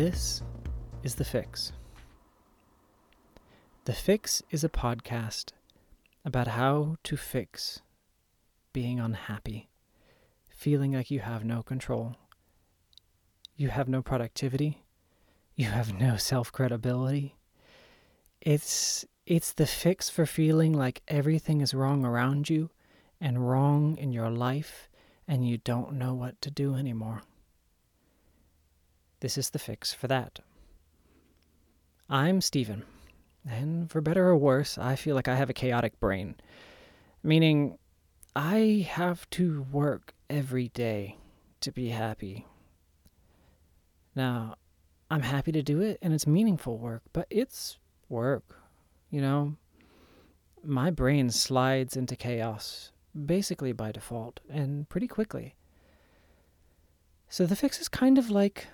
This is The Fix. The Fix is a podcast about how to fix being unhappy, feeling like you have no control, you have no productivity, you have no self credibility. It's it's the fix for feeling like everything is wrong around you and wrong in your life and you don't know what to do anymore. This is the fix for that. I'm Stephen, and for better or worse, I feel like I have a chaotic brain, meaning I have to work every day to be happy. Now, I'm happy to do it and it's meaningful work, but it's work, you know? My brain slides into chaos basically by default and pretty quickly. So the fix is kind of like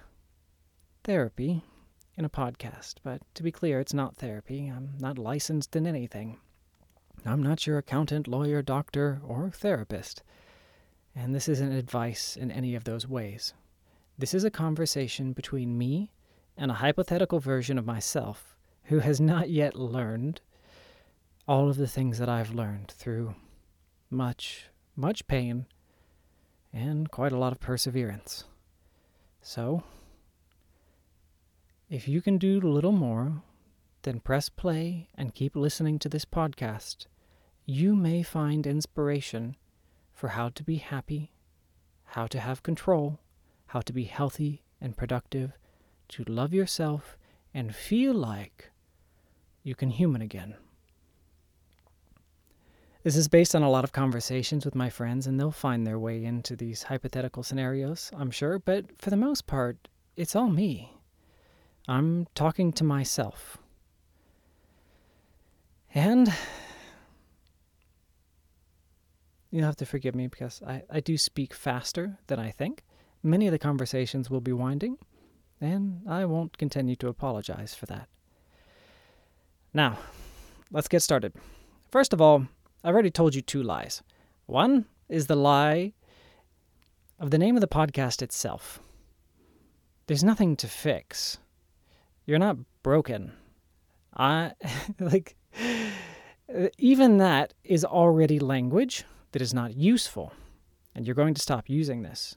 therapy in a podcast, but to be clear, it's not therapy. I'm not licensed in anything. I'm not your accountant, lawyer, doctor, or therapist. And this isn't advice in any of those ways. This is a conversation between me and a hypothetical version of myself who has not yet learned all of the things that I've learned through much, much pain and quite a lot of perseverance. So, if you can do little more, then press play and keep listening to this podcast. You may find inspiration for how to be happy, how to have control, how to be healthy and productive, to love yourself and feel like you can human again. This is based on a lot of conversations with my friends, and they'll find their way into these hypothetical scenarios, I'm sure, but for the most part, it's all me. I'm talking to myself. And you'll have to forgive me because I, I do speak faster than I think. Many of the conversations will be winding, and I won't continue to apologize for that. Now, let's get started. First of all, I've already told you two lies. One is the lie of the name of the podcast itself. There's nothing to fix. You're not broken. I like even that is already language that is not useful. And you're going to stop using this.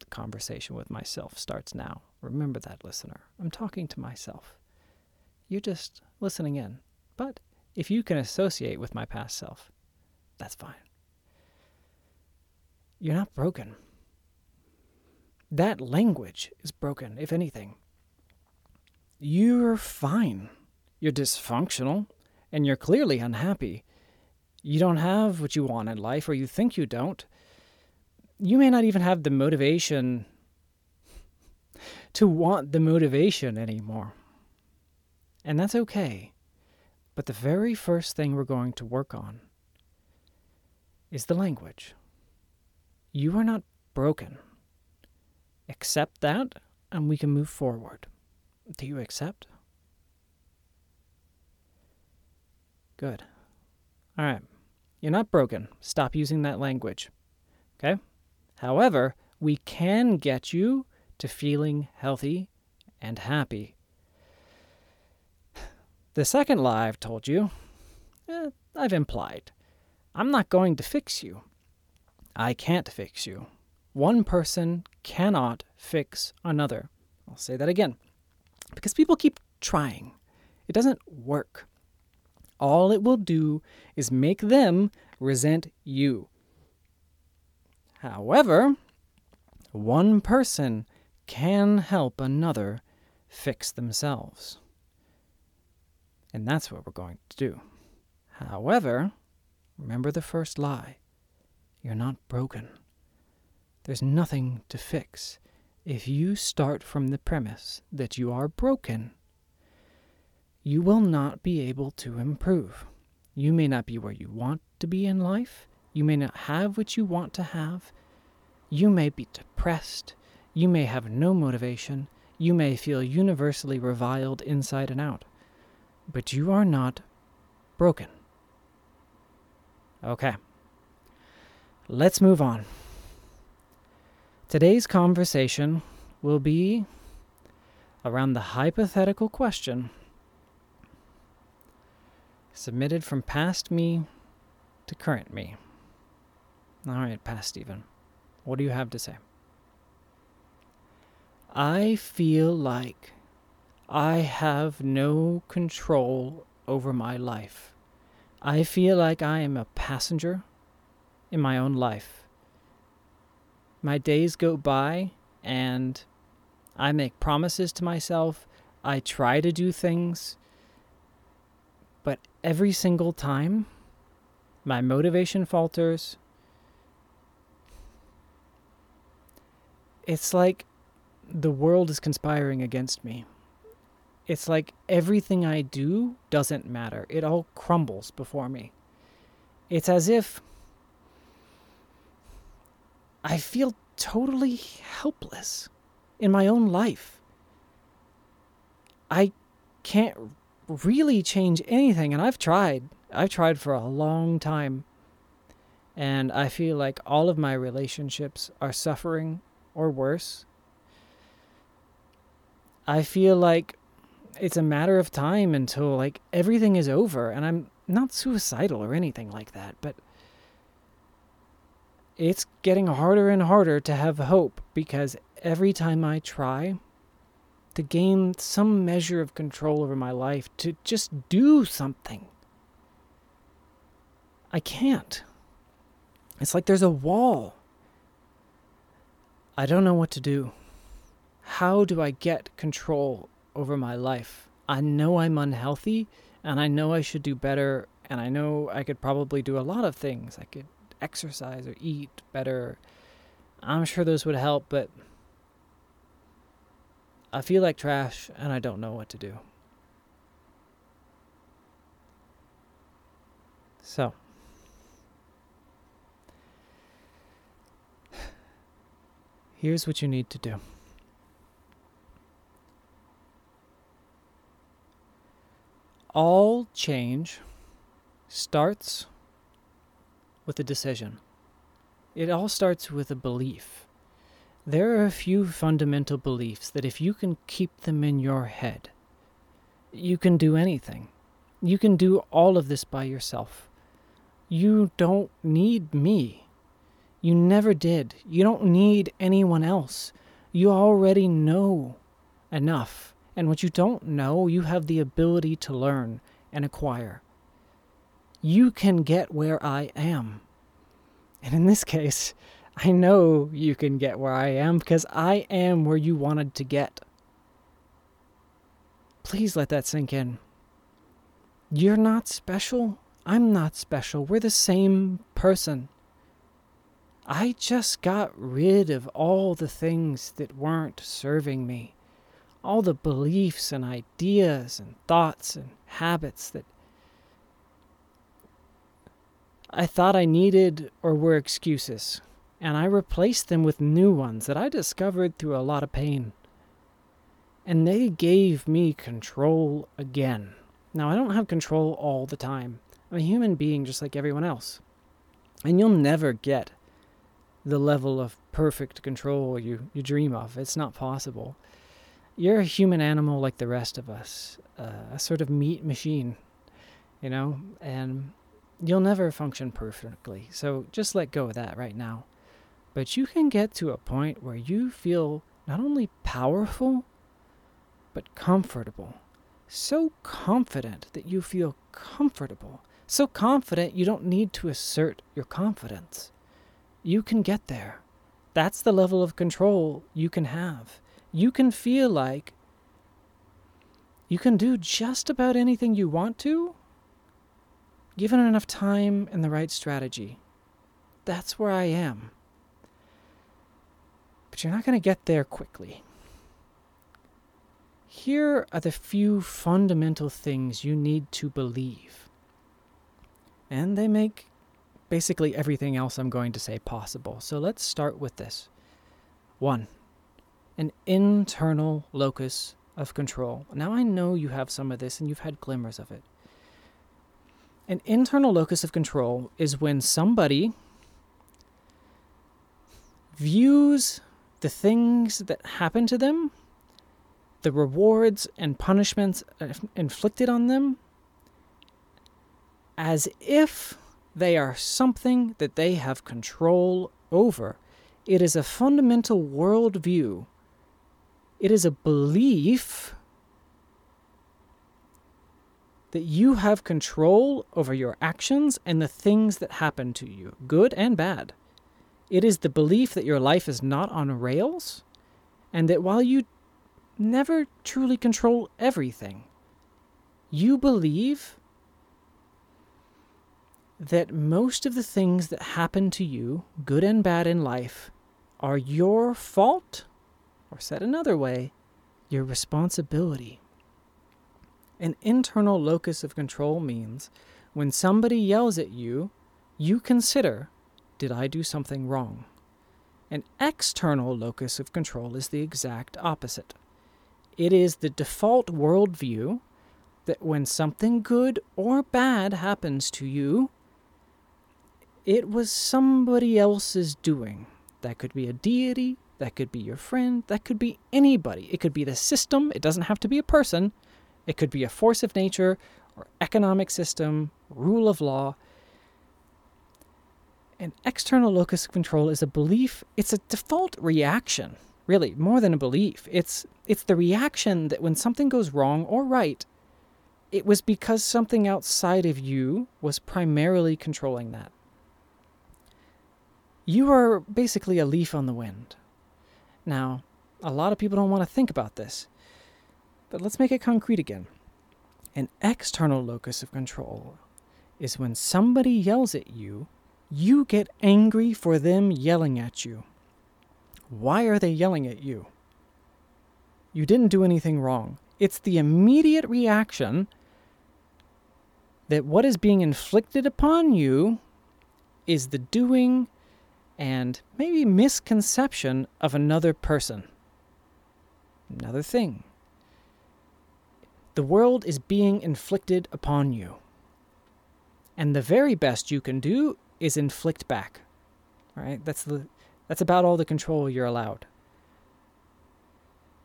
The conversation with myself starts now. Remember that, listener. I'm talking to myself. You're just listening in. But if you can associate with my past self, that's fine. You're not broken. That language is broken, if anything you're fine. You're dysfunctional, and you're clearly unhappy. You don't have what you want in life, or you think you don't. You may not even have the motivation to want the motivation anymore. And that's okay. But the very first thing we're going to work on is the language. You are not broken. Accept that, and we can move forward. Do you accept? Good. All right. You're not broken. Stop using that language. Okay? However, we can get you to feeling healthy and happy. The second lie I've told you, eh, I've implied. I'm not going to fix you. I can't fix you. One person cannot fix another. I'll say that again because people keep trying. It doesn't work. All it will do is make them resent you. However, one person can help another fix themselves. And that's what we're going to do. However, remember the first lie you're not broken. There's nothing to fix if you start from the premise that you are broken, you will not be able to improve. You may not be where you want to be in life. You may not have what you want to have. You may be depressed. You may have no motivation. You may feel universally reviled inside and out. But you are not broken. Okay. Let's move on. Today's conversation will be around the hypothetical question submitted from past me to current me. All right, past Stephen, what do you have to say? I feel like I have no control over my life. I feel like I am a passenger in my own life. My days go by and I make promises to myself. I try to do things. But every single time, my motivation falters. It's like the world is conspiring against me. It's like everything I do doesn't matter. It all crumbles before me. It's as if I feel totally helpless in my own life. I can't really change anything, and I've tried. I've tried for a long time. And I feel like all of my relationships are suffering or worse. I feel like it's a matter of time until like everything is over and I'm not suicidal or anything like that, but it's getting harder and harder to have hope because every time I try to gain some measure of control over my life, to just do something, I can't. It's like there's a wall. I don't know what to do. How do I get control over my life? I know I'm unhealthy and I know I should do better and I know I could probably do a lot of things. I could exercise or eat better. I'm sure those would help, but I feel like trash and I don't know what to do. So, here's what you need to do. All change starts with a decision. It all starts with a belief. There are a few fundamental beliefs that if you can keep them in your head, you can do anything. You can do all of this by yourself. You don't need me. You never did. You don't need anyone else. You already know enough. And what you don't know, you have the ability to learn and acquire you can get where I am. And in this case, I know you can get where I am because I am where you wanted to get. Please let that sink in. You're not special. I'm not special. We're the same person. I just got rid of all the things that weren't serving me, all the beliefs and ideas and thoughts and habits that I thought I needed or were excuses, and I replaced them with new ones that I discovered through a lot of pain. And they gave me control again. Now, I don't have control all the time. I'm a human being just like everyone else. And you'll never get the level of perfect control you, you dream of. It's not possible. You're a human animal like the rest of us, uh, a sort of meat machine, you know? And You'll never function perfectly, so just let go of that right now. But you can get to a point where you feel not only powerful, but comfortable. So confident that you feel comfortable. So confident you don't need to assert your confidence. You can get there. That's the level of control you can have. You can feel like you can do just about anything you want to given enough time and the right strategy. That's where I am. But you're not going to get there quickly. Here are the few fundamental things you need to believe. And they make basically everything else I'm going to say possible. So let's start with this. One, an internal locus of control. Now I know you have some of this and you've had glimmers of it. An internal locus of control is when somebody views the things that happen to them the rewards and punishments uh, inflicted on them as if they are something that they have control over. It is a fundamental worldview. It is a belief that you have control over your actions and the things that happen to you, good and bad. It is the belief that your life is not on rails, and that while you never truly control everything, you believe that most of the things that happen to you, good and bad in life, are your fault, or said another way, your responsibility. An internal locus of control means when somebody yells at you, you consider, did I do something wrong? An external locus of control is the exact opposite. It is the default worldview that when something good or bad happens to you, it was somebody else's doing. That could be a deity, that could be your friend, that could be anybody. It could be the system, it doesn't have to be a person. It could be a force of nature or economic system, rule of law. An external locus of control is a belief, it's a default reaction, really, more than a belief. It's it's the reaction that when something goes wrong or right, it was because something outside of you was primarily controlling that. You are basically a leaf on the wind. Now, a lot of people don't want to think about this. But let's make it concrete again. An external locus of control is when somebody yells at you, you get angry for them yelling at you. Why are they yelling at you? You didn't do anything wrong. It's the immediate reaction that what is being inflicted upon you is the doing and maybe misconception of another person. Another thing. The world is being inflicted upon you. And the very best you can do is inflict back. Right? That's the that's about all the control you're allowed.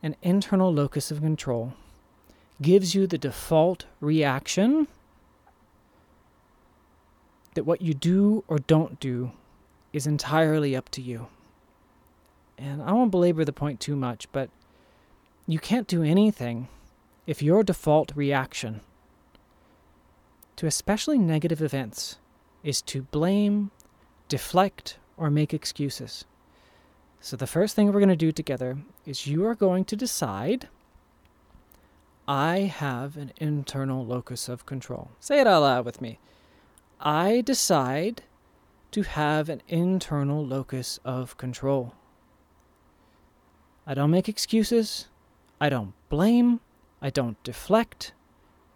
An internal locus of control gives you the default reaction that what you do or don't do is entirely up to you. And I won't belabor the point too much, but you can't do anything if your default reaction to especially negative events is to blame, deflect, or make excuses. So, the first thing we're going to do together is you are going to decide I have an internal locus of control. Say it out loud with me. I decide to have an internal locus of control. I don't make excuses. I don't blame. I don't deflect.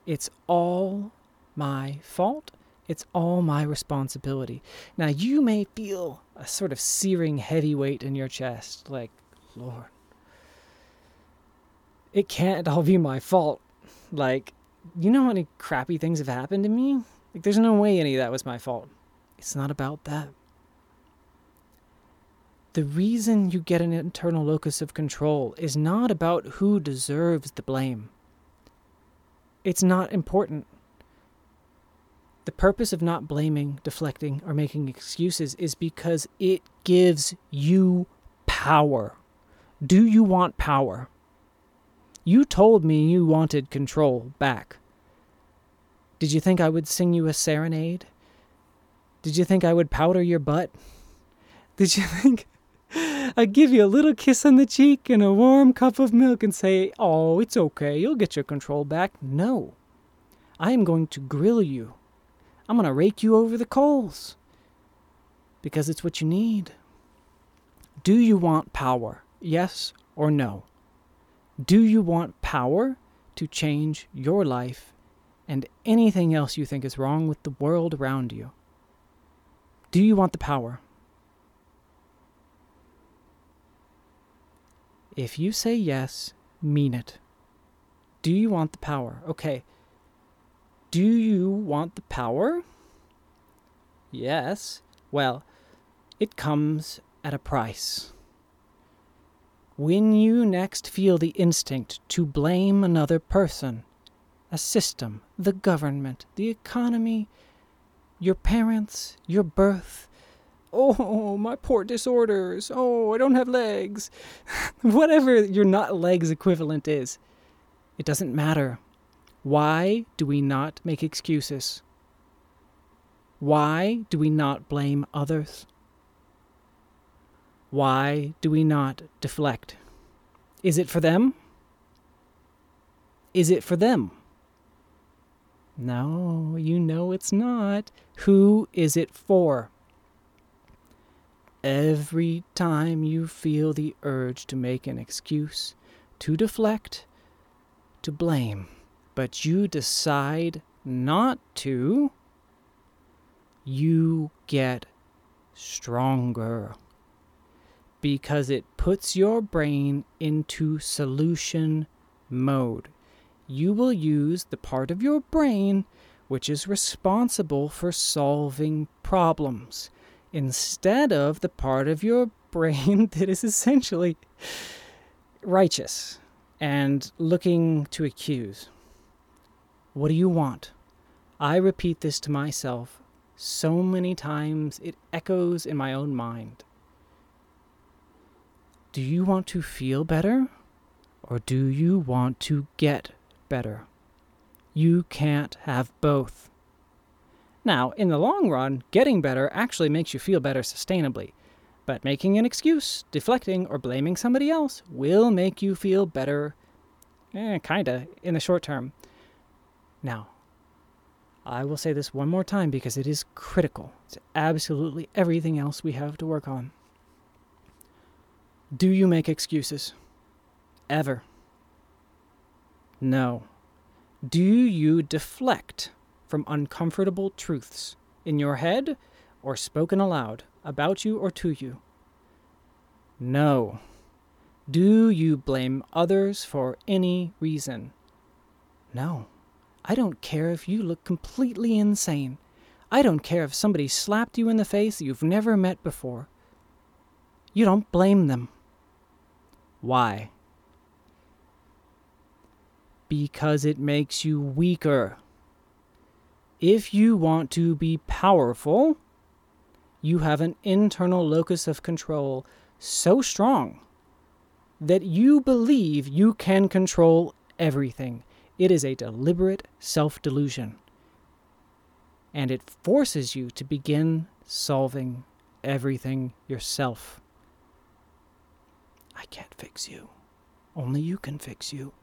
It's all my fault. It's all my responsibility. Now, you may feel a sort of searing heavy weight in your chest, like, Lord, it can't all be my fault. Like, you know how many crappy things have happened to me? Like, there's no way any of that was my fault. It's not about that. The reason you get an internal locus of control is not about who deserves the blame. It's not important. The purpose of not blaming, deflecting, or making excuses is because it gives you power. Do you want power? You told me you wanted control back. Did you think I would sing you a serenade? Did you think I would powder your butt? Did you think I'd give you a little kiss on the cheek and a warm cup of milk and say, Oh, it's okay, you'll get your control back? No. I am going to grill you. I'm going to rake you over the coals. Because it's what you need. Do you want power? Yes or no? Do you want power to change your life and anything else you think is wrong with the world around you? Do you want the power? If you say yes, mean it. Do you want the power? Okay. Do you want the power? Yes. Well, it comes at a price. When you next feel the instinct to blame another person, a system, the government, the economy, your parents, your birth, oh, my poor disorders, oh, I don't have legs, whatever your not legs equivalent is, it doesn't matter. Why do we not make excuses? Why do we not blame others? Why do we not deflect? Is it for them? Is it for them? No, you know it's not. Who is it for? Every time you feel the urge to make an excuse, to deflect, to blame, but you decide not to, you get stronger. Because it puts your brain into solution mode. You will use the part of your brain which is responsible for solving problems instead of the part of your brain that is essentially righteous and looking to accuse. What do you want? I repeat this to myself so many times it echoes in my own mind. Do you want to feel better? Or do you want to get better? You can't have both. Now, in the long run, getting better actually makes you feel better sustainably. But making an excuse, deflecting, or blaming somebody else will make you feel better, eh, kinda, in the short term. Now, I will say this one more time because it is critical. It's absolutely everything else we have to work on. Do you make excuses? Ever? No. Do you deflect from uncomfortable truths in your head or spoken aloud about you or to you? No. Do you blame others for any reason? No. I don't care if you look completely insane. I don't care if somebody slapped you in the face you've never met before. You don't blame them. Why? Because it makes you weaker. If you want to be powerful, you have an internal locus of control so strong that you believe you can control everything. It is a deliberate self delusion. And it forces you to begin solving everything yourself. I can't fix you. Only you can fix you.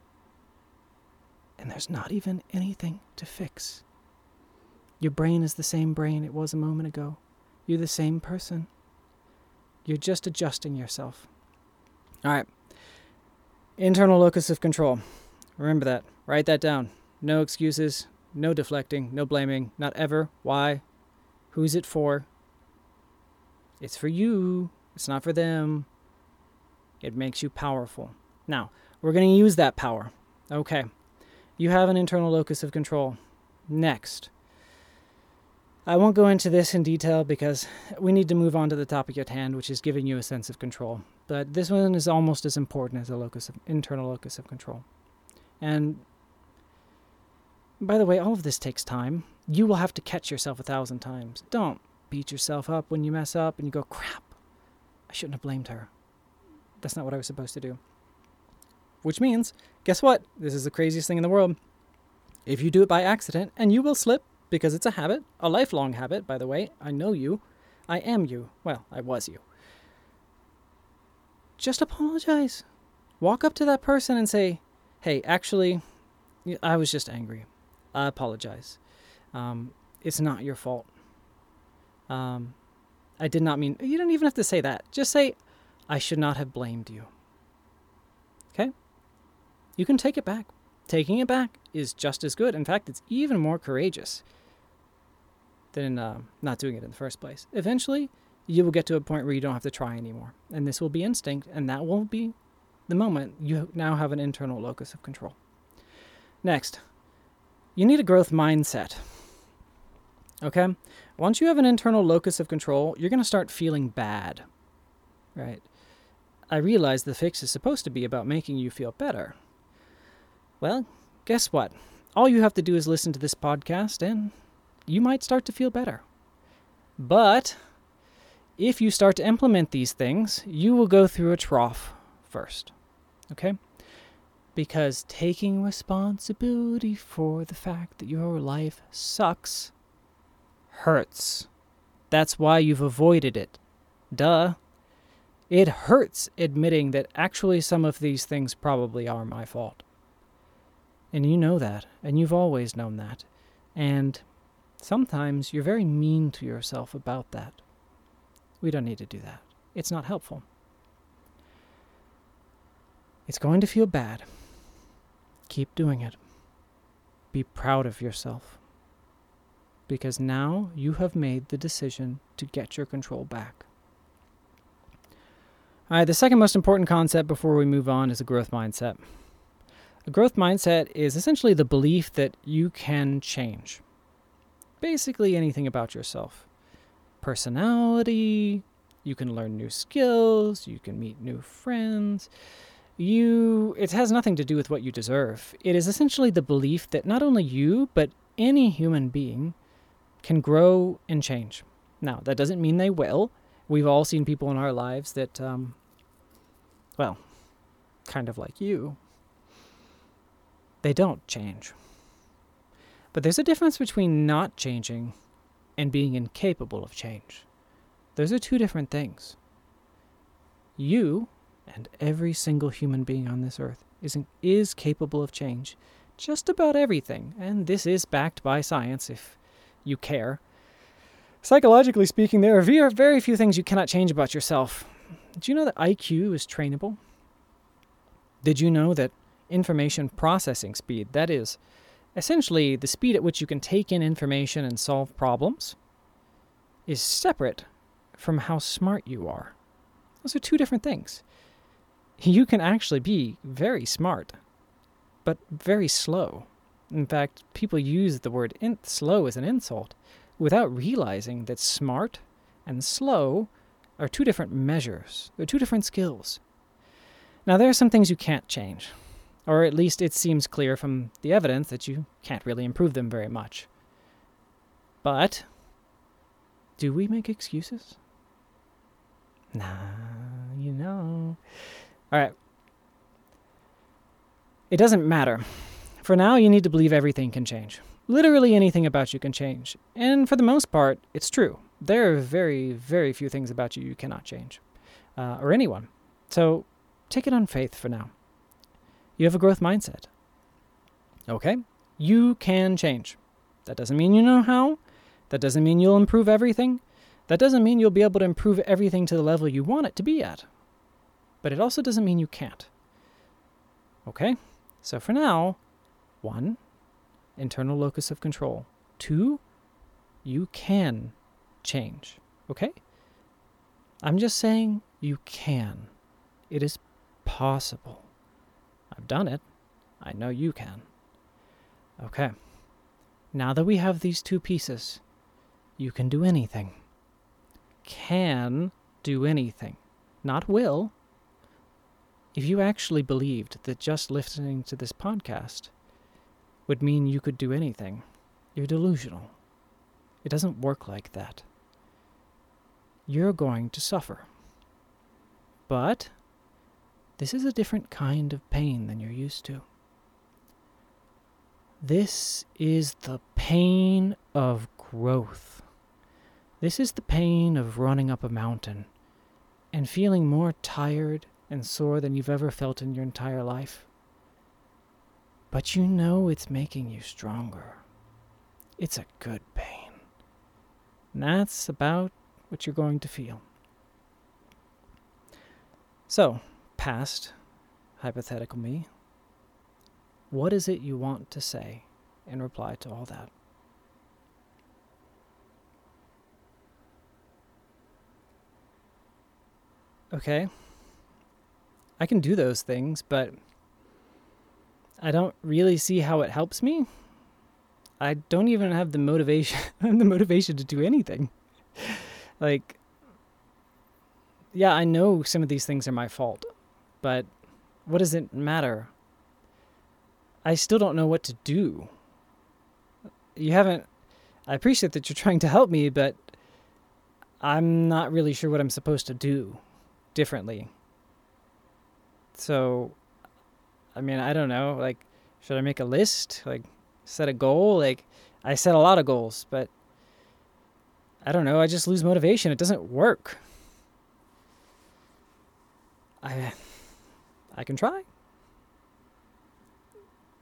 And there's not even anything to fix. Your brain is the same brain it was a moment ago. You're the same person. You're just adjusting yourself. All right. Internal locus of control. Remember that. Write that down. No excuses, no deflecting, no blaming, not ever. Why? Who's it for? It's for you. It's not for them. It makes you powerful. Now, we're going to use that power. Okay. You have an internal locus of control. Next. I won't go into this in detail because we need to move on to the topic at hand, which is giving you a sense of control. But this one is almost as important as a locus of, internal locus of control. And by the way, all of this takes time. You will have to catch yourself a thousand times. Don't beat yourself up when you mess up and you go, crap, I shouldn't have blamed her. That's not what I was supposed to do. Which means, guess what? This is the craziest thing in the world. If you do it by accident, and you will slip because it's a habit, a lifelong habit, by the way, I know you. I am you. Well, I was you. Just apologize. Walk up to that person and say, hey, actually, I was just angry. I apologize. Um, it's not your fault. Um, I did not mean, you don't even have to say that. Just say, I should not have blamed you. Okay? You can take it back. Taking it back is just as good. In fact, it's even more courageous than uh, not doing it in the first place. Eventually, you will get to a point where you don't have to try anymore. And this will be instinct, and that will be the moment you now have an internal locus of control. Next, you need a growth mindset. Okay? Once you have an internal locus of control, you're going to start feeling bad. Right? I realize the fix is supposed to be about making you feel better. Well, guess what? All you have to do is listen to this podcast and you might start to feel better. But if you start to implement these things, you will go through a trough first. Okay? Because taking responsibility for the fact that your life sucks hurts. That's why you've avoided it. Duh. It hurts admitting that actually some of these things probably are my fault. And you know that, and you've always known that. And sometimes you're very mean to yourself about that. We don't need to do that. It's not helpful. It's going to feel bad. Keep doing it. Be proud of yourself. Because now you have made the decision to get your control back. All right, the second most important concept before we move on is a growth mindset. A growth mindset is essentially the belief that you can change basically anything about yourself personality, you can learn new skills, you can meet new friends, you it has nothing to do with what you deserve. It is essentially the belief that not only you, but any human being can grow and change. Now, that doesn't mean they will. We've all seen people in our lives that, um, well, kind of like you, they don't change. But there's a difference between not changing and being incapable of change. Those are two different things. You and every single human being on this earth is, is capable of change. Just about everything, and this is backed by science if you care. Psychologically speaking, there are very few things you cannot change about yourself. Do you know that IQ is trainable? Did you know that information processing speed, that is, essentially the speed at which you can take in information and solve problems, is separate from how smart you are? Those are two different things you can actually be very smart, but very slow. In fact, people use the word in- slow as an insult without realizing that smart and slow are two different measures, they're two different skills. Now, there are some things you can't change, or at least it seems clear from the evidence that you can't really improve them very much. But, do we make excuses? Nah, you know. All right. It doesn't matter. For now, you need to believe everything can change. Literally anything about you can change. And for the most part, it's true. There are very, very few things about you you cannot change, uh, or anyone. So take it on faith for now. You have a growth mindset. Okay? You can change. That doesn't mean you know how. That doesn't mean you'll improve everything. That doesn't mean you'll be able to improve everything to the level you want it to be at but it also doesn't mean you can't. Okay? So for now, one, internal locus of control. Two, you can change. Okay? I'm just saying you can. It is possible. I've done it. I know you can. Okay. Now that we have these two pieces, you can do anything. Can do anything. Not will, if you actually believed that just listening to this podcast would mean you could do anything, you're delusional. It doesn't work like that. You're going to suffer. But this is a different kind of pain than you're used to. This is the pain of growth. This is the pain of running up a mountain and feeling more tired and sore than you've ever felt in your entire life. But you know it's making you stronger. It's a good pain. And that's about what you're going to feel. So, past hypothetical me, what is it you want to say in reply to all that? Okay. I can do those things, but I don't really see how it helps me. I don't even have the motivation the motivation to do anything. like yeah, I know some of these things are my fault, but what does it matter? I still don't know what to do. You haven't. I appreciate that you're trying to help me, but I'm not really sure what I'm supposed to do differently. So, I mean, I don't know. Like, should I make a list? Like, set a goal? Like, I set a lot of goals, but I don't know. I just lose motivation. It doesn't work. I, I can try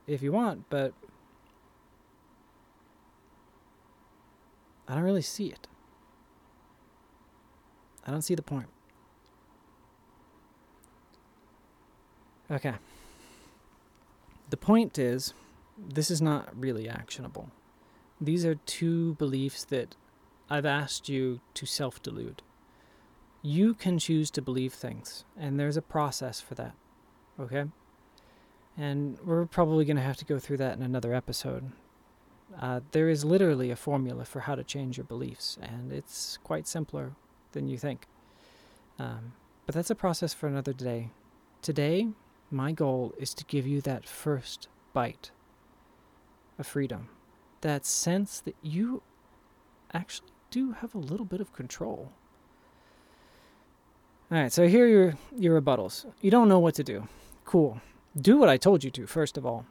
if you want, but I don't really see it. I don't see the point. Okay. The point is, this is not really actionable. These are two beliefs that I've asked you to self delude. You can choose to believe things, and there's a process for that. Okay? And we're probably going to have to go through that in another episode. Uh, there is literally a formula for how to change your beliefs, and it's quite simpler than you think. Um, but that's a process for another day. Today, my goal is to give you that first bite of freedom, that sense that you actually do have a little bit of control. All right, so here are your, your rebuttals. You don't know what to do. Cool. Do what I told you to, first of all.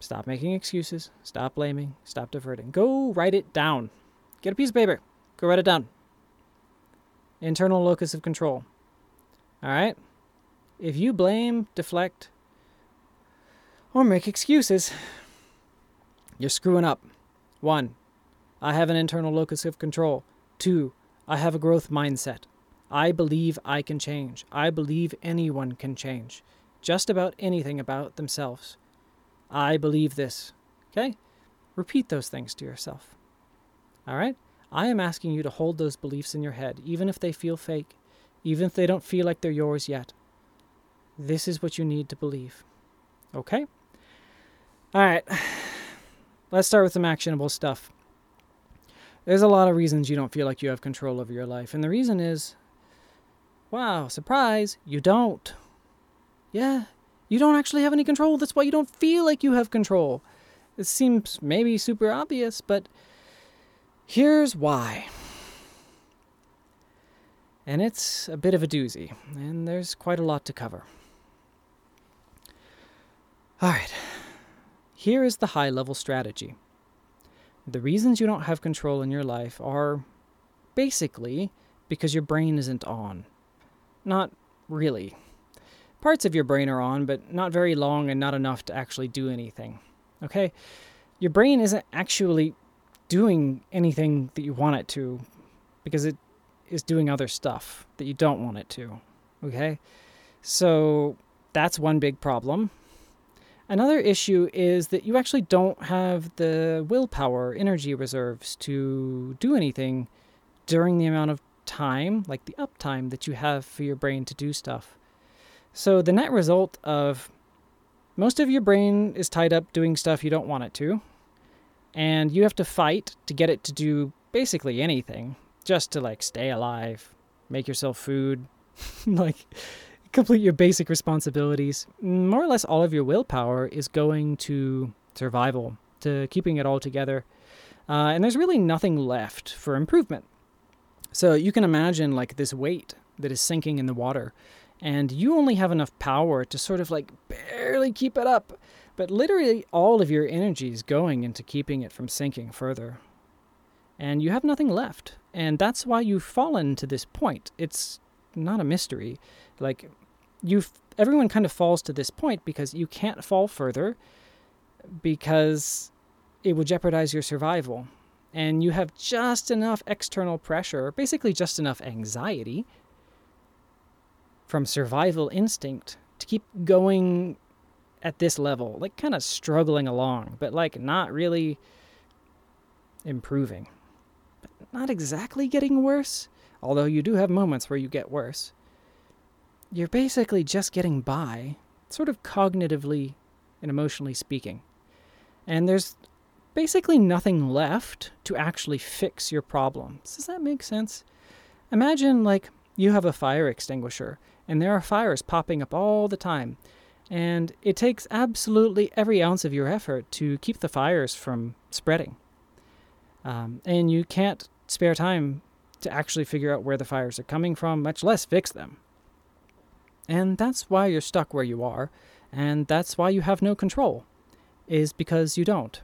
Stop making excuses. Stop blaming. Stop diverting. Go write it down. Get a piece of paper. Go write it down. Internal locus of control. All right? If you blame, deflect, or make excuses, you're screwing up. One, I have an internal locus of control. Two, I have a growth mindset. I believe I can change. I believe anyone can change. Just about anything about themselves. I believe this. Okay? Repeat those things to yourself. All right? I am asking you to hold those beliefs in your head, even if they feel fake, even if they don't feel like they're yours yet. This is what you need to believe. Okay? All right. Let's start with some actionable stuff. There's a lot of reasons you don't feel like you have control over your life. And the reason is wow, surprise, you don't. Yeah, you don't actually have any control. That's why you don't feel like you have control. It seems maybe super obvious, but here's why. And it's a bit of a doozy, and there's quite a lot to cover. All right, here is the high level strategy. The reasons you don't have control in your life are basically because your brain isn't on. Not really. Parts of your brain are on, but not very long and not enough to actually do anything. Okay? Your brain isn't actually doing anything that you want it to because it is doing other stuff that you don't want it to. Okay? So that's one big problem. Another issue is that you actually don't have the willpower, energy reserves to do anything during the amount of time, like the uptime that you have for your brain to do stuff. So the net result of most of your brain is tied up doing stuff you don't want it to, and you have to fight to get it to do basically anything just to like stay alive, make yourself food, like complete your basic responsibilities. More or less all of your willpower is going to survival, to keeping it all together. Uh, and there's really nothing left for improvement. So you can imagine like this weight that is sinking in the water, and you only have enough power to sort of like barely keep it up. But literally all of your energy is going into keeping it from sinking further. And you have nothing left. And that's why you've fallen to this point. It's not a mystery. Like you everyone kind of falls to this point because you can't fall further because it would jeopardize your survival and you have just enough external pressure basically just enough anxiety from survival instinct to keep going at this level like kind of struggling along but like not really improving but not exactly getting worse although you do have moments where you get worse you're basically just getting by, sort of cognitively and emotionally speaking. And there's basically nothing left to actually fix your problems. Does that make sense? Imagine like you have a fire extinguisher and there are fires popping up all the time. And it takes absolutely every ounce of your effort to keep the fires from spreading. Um, and you can't spare time to actually figure out where the fires are coming from, much less fix them. And that's why you're stuck where you are, and that's why you have no control, is because you don't.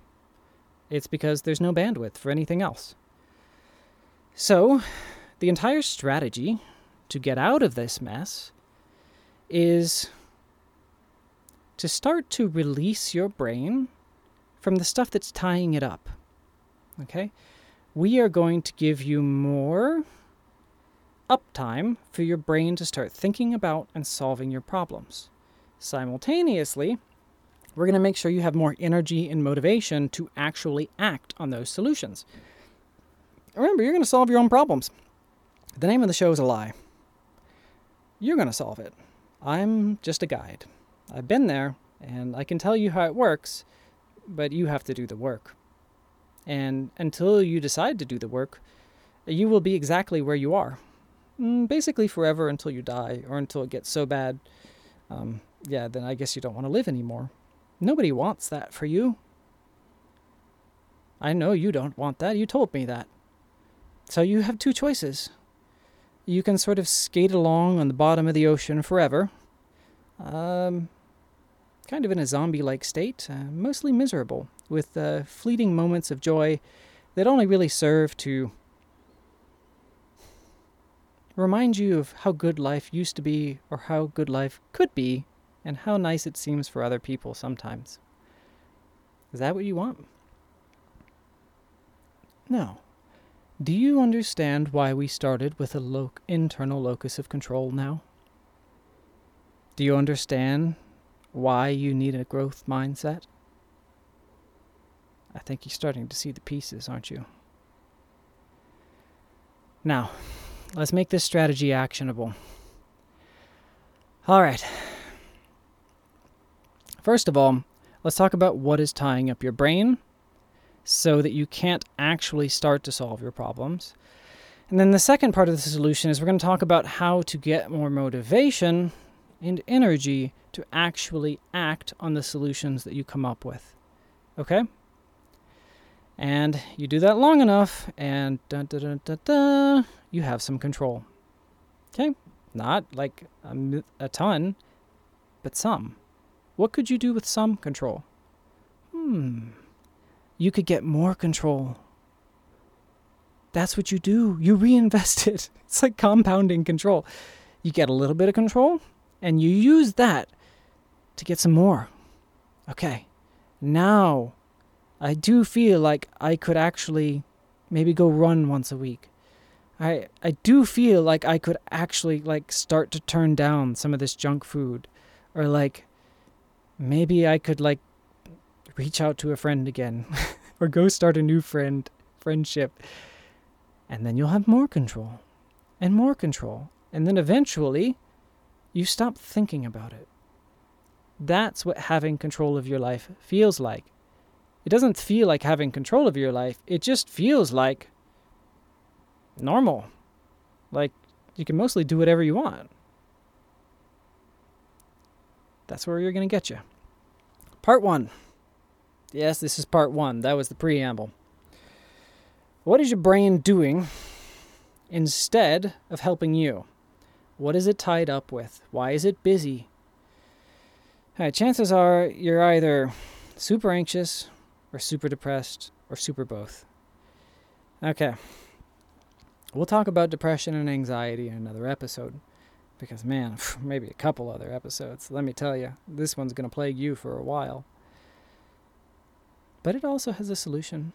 It's because there's no bandwidth for anything else. So, the entire strategy to get out of this mess is to start to release your brain from the stuff that's tying it up. Okay? We are going to give you more uptime for your brain to start thinking about and solving your problems. Simultaneously, we're going to make sure you have more energy and motivation to actually act on those solutions. Remember, you're going to solve your own problems. The name of the show is a lie. You're going to solve it. I'm just a guide. I've been there, and I can tell you how it works, but you have to do the work. And until you decide to do the work, you will be exactly where you are. Mm, basically, forever until you die, or until it gets so bad, um, yeah, then I guess you don't want to live anymore. Nobody wants that for you. I know you don't want that. You told me that. So you have two choices you can sort of skate along on the bottom of the ocean forever. Um, kind of in a zombie like state, uh, mostly miserable, with uh, fleeting moments of joy that only really serve to remind you of how good life used to be, or how good life could be, and how nice it seems for other people sometimes. Is that what you want? No. Do you understand why we started with a lo- internal locus of control now? Do you understand why you need a growth mindset? I think you're starting to see the pieces, aren't you? Now, let's make this strategy actionable. All right. First of all, let's talk about what is tying up your brain so that you can't actually start to solve your problems. And then the second part of the solution is we're going to talk about how to get more motivation and energy to actually act on the solutions that you come up with. Okay? And you do that long enough, and dun, dun, dun, you have some control. Okay? Not like a, a ton, but some. What could you do with some control? Hmm you could get more control. That's what you do. You reinvest it. It's like compounding control. You get a little bit of control and you use that to get some more. Okay, now I do feel like I could actually maybe go run once a week. I I do feel like I could actually like start to turn down some of this junk food or like maybe I could like reach out to a friend again or go start a new friend friendship. And then you'll have more control and more control. And then eventually you stop thinking about it. That's what having control of your life feels like. It doesn't feel like having control of your life. It just feels like normal. Like you can mostly do whatever you want that's where you're going to get you part 1 Yes, this is part one. That was the preamble. What is your brain doing instead of helping you? What is it tied up with? Why is it busy? Chances are you're either super anxious or super depressed or super both. Okay. We'll talk about depression and anxiety in another episode. Because, man, maybe a couple other episodes. Let me tell you, this one's going to plague you for a while. But it also has a solution,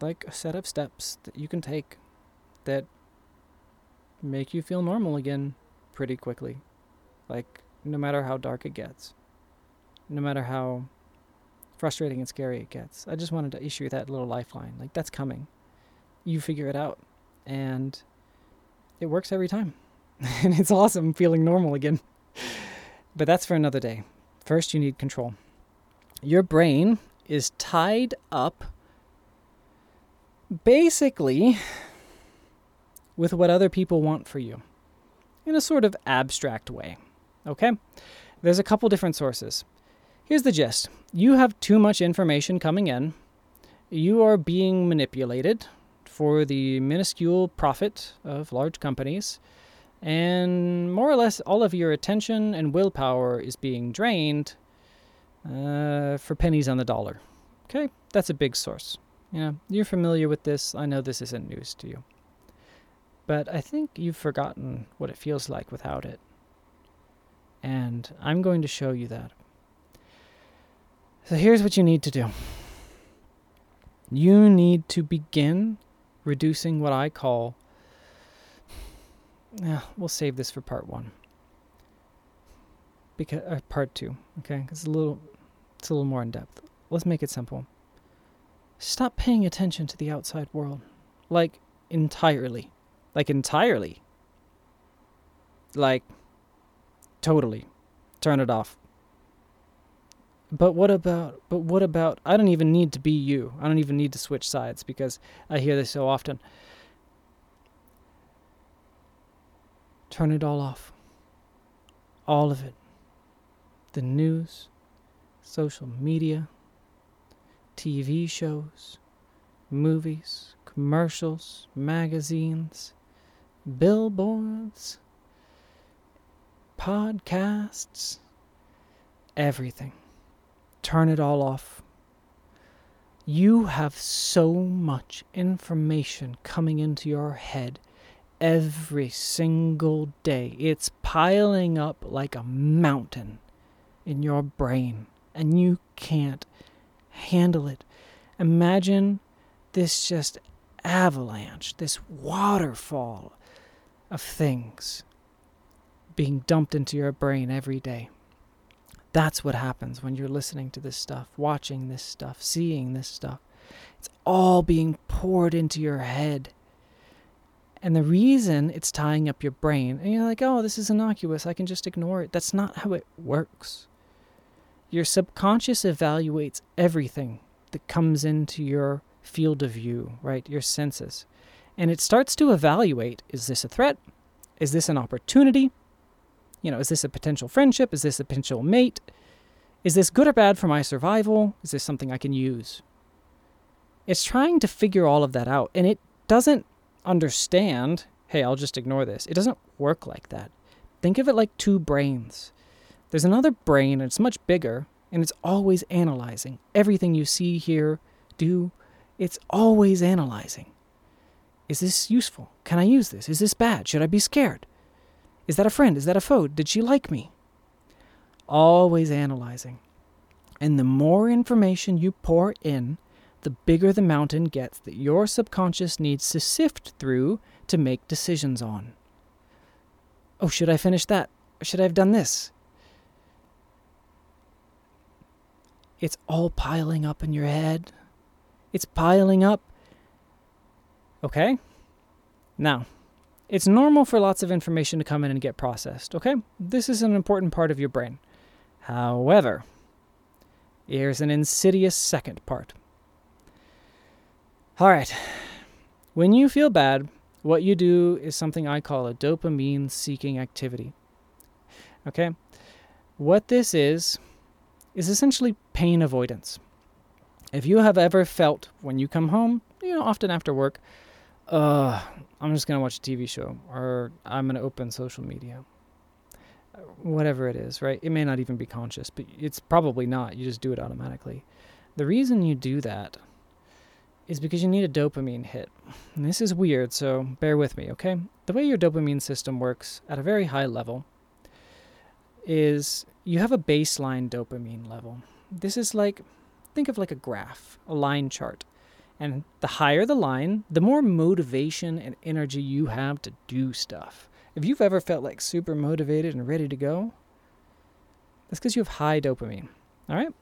like a set of steps that you can take that make you feel normal again pretty quickly. Like, no matter how dark it gets, no matter how frustrating and scary it gets. I just wanted to issue that little lifeline. Like, that's coming. You figure it out. And it works every time. and it's awesome feeling normal again. but that's for another day. First, you need control. Your brain is tied up basically with what other people want for you in a sort of abstract way. Okay? There's a couple different sources. Here's the gist you have too much information coming in, you are being manipulated for the minuscule profit of large companies, and more or less all of your attention and willpower is being drained uh, for pennies on the dollar. Okay, that's a big source. You know, you're familiar with this. I know this isn't news to you. But I think you've forgotten what it feels like without it. And I'm going to show you that. So here's what you need to do you need to begin reducing what I call. Yeah, we'll save this for part one. Because uh, part two, okay? It's a little, it's a little more in depth. Let's make it simple. Stop paying attention to the outside world, like entirely. Like entirely. Like totally. Turn it off. But what about but what about I don't even need to be you. I don't even need to switch sides because I hear this so often. Turn it all off. All of it. The news, social media, TV shows, movies, commercials, magazines, billboards, podcasts, everything. Turn it all off. You have so much information coming into your head every single day. It's piling up like a mountain in your brain, and you can't handle it. Imagine this just avalanche, this waterfall of things being dumped into your brain every day. That's what happens when you're listening to this stuff, watching this stuff, seeing this stuff. It's all being poured into your head. And the reason it's tying up your brain, and you're like, oh, this is innocuous, I can just ignore it. That's not how it works. Your subconscious evaluates everything that comes into your field of view, right? Your senses. And it starts to evaluate is this a threat? Is this an opportunity? You know, is this a potential friendship? Is this a potential mate? Is this good or bad for my survival? Is this something I can use? It's trying to figure all of that out, and it doesn't understand, hey, I'll just ignore this. It doesn't work like that. Think of it like two brains. There's another brain, and it's much bigger, and it's always analyzing everything you see, hear, do. It's always analyzing. Is this useful? Can I use this? Is this bad? Should I be scared? Is that a friend? Is that a foe? Did she like me? Always analyzing. And the more information you pour in, the bigger the mountain gets that your subconscious needs to sift through to make decisions on. Oh, should I finish that? Or should I have done this? It's all piling up in your head. It's piling up. Okay? Now, it's normal for lots of information to come in and get processed, okay? This is an important part of your brain. However, here's an insidious second part. All right. When you feel bad, what you do is something I call a dopamine seeking activity. Okay? What this is, is essentially pain avoidance. If you have ever felt when you come home, you know, often after work, uh, I'm just going to watch a TV show or I'm going to open social media. Whatever it is, right? It may not even be conscious, but it's probably not. You just do it automatically. The reason you do that is because you need a dopamine hit. And this is weird, so bear with me, okay? The way your dopamine system works at a very high level is you have a baseline dopamine level. This is like, think of like a graph, a line chart. And the higher the line, the more motivation and energy you have to do stuff. If you've ever felt like super motivated and ready to go, that's because you have high dopamine. All right?